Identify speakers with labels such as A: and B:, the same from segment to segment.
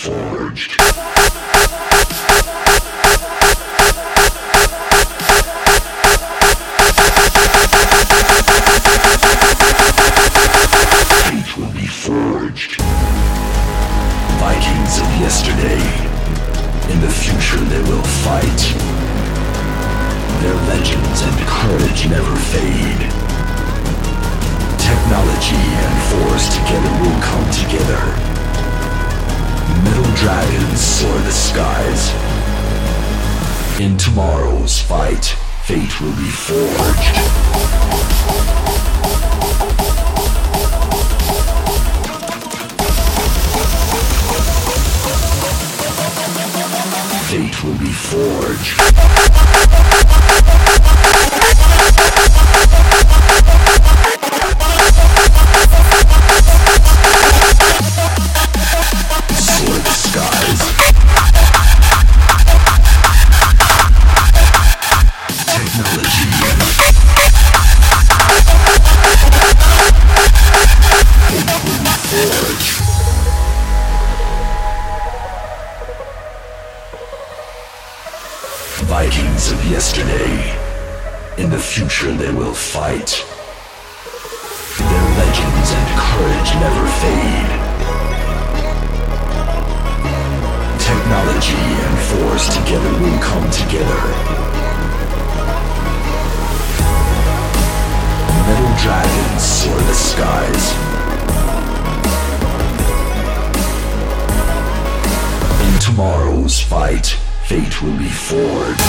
A: forged. Fate will be forged. Vikings of yesterday. In the future they will fight. Their legends and courage never fade technology and force together will come together. Dragons soar the skies. In tomorrow's fight, fate will be forged. Fate will be forged. Vikings of yesterday. In the future they will fight. Their legends and courage never fade. Technology and force together will come together. Metal dragons soar the skies. In tomorrow's fight, fate will be forged.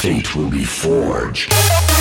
A: Fate will be forged.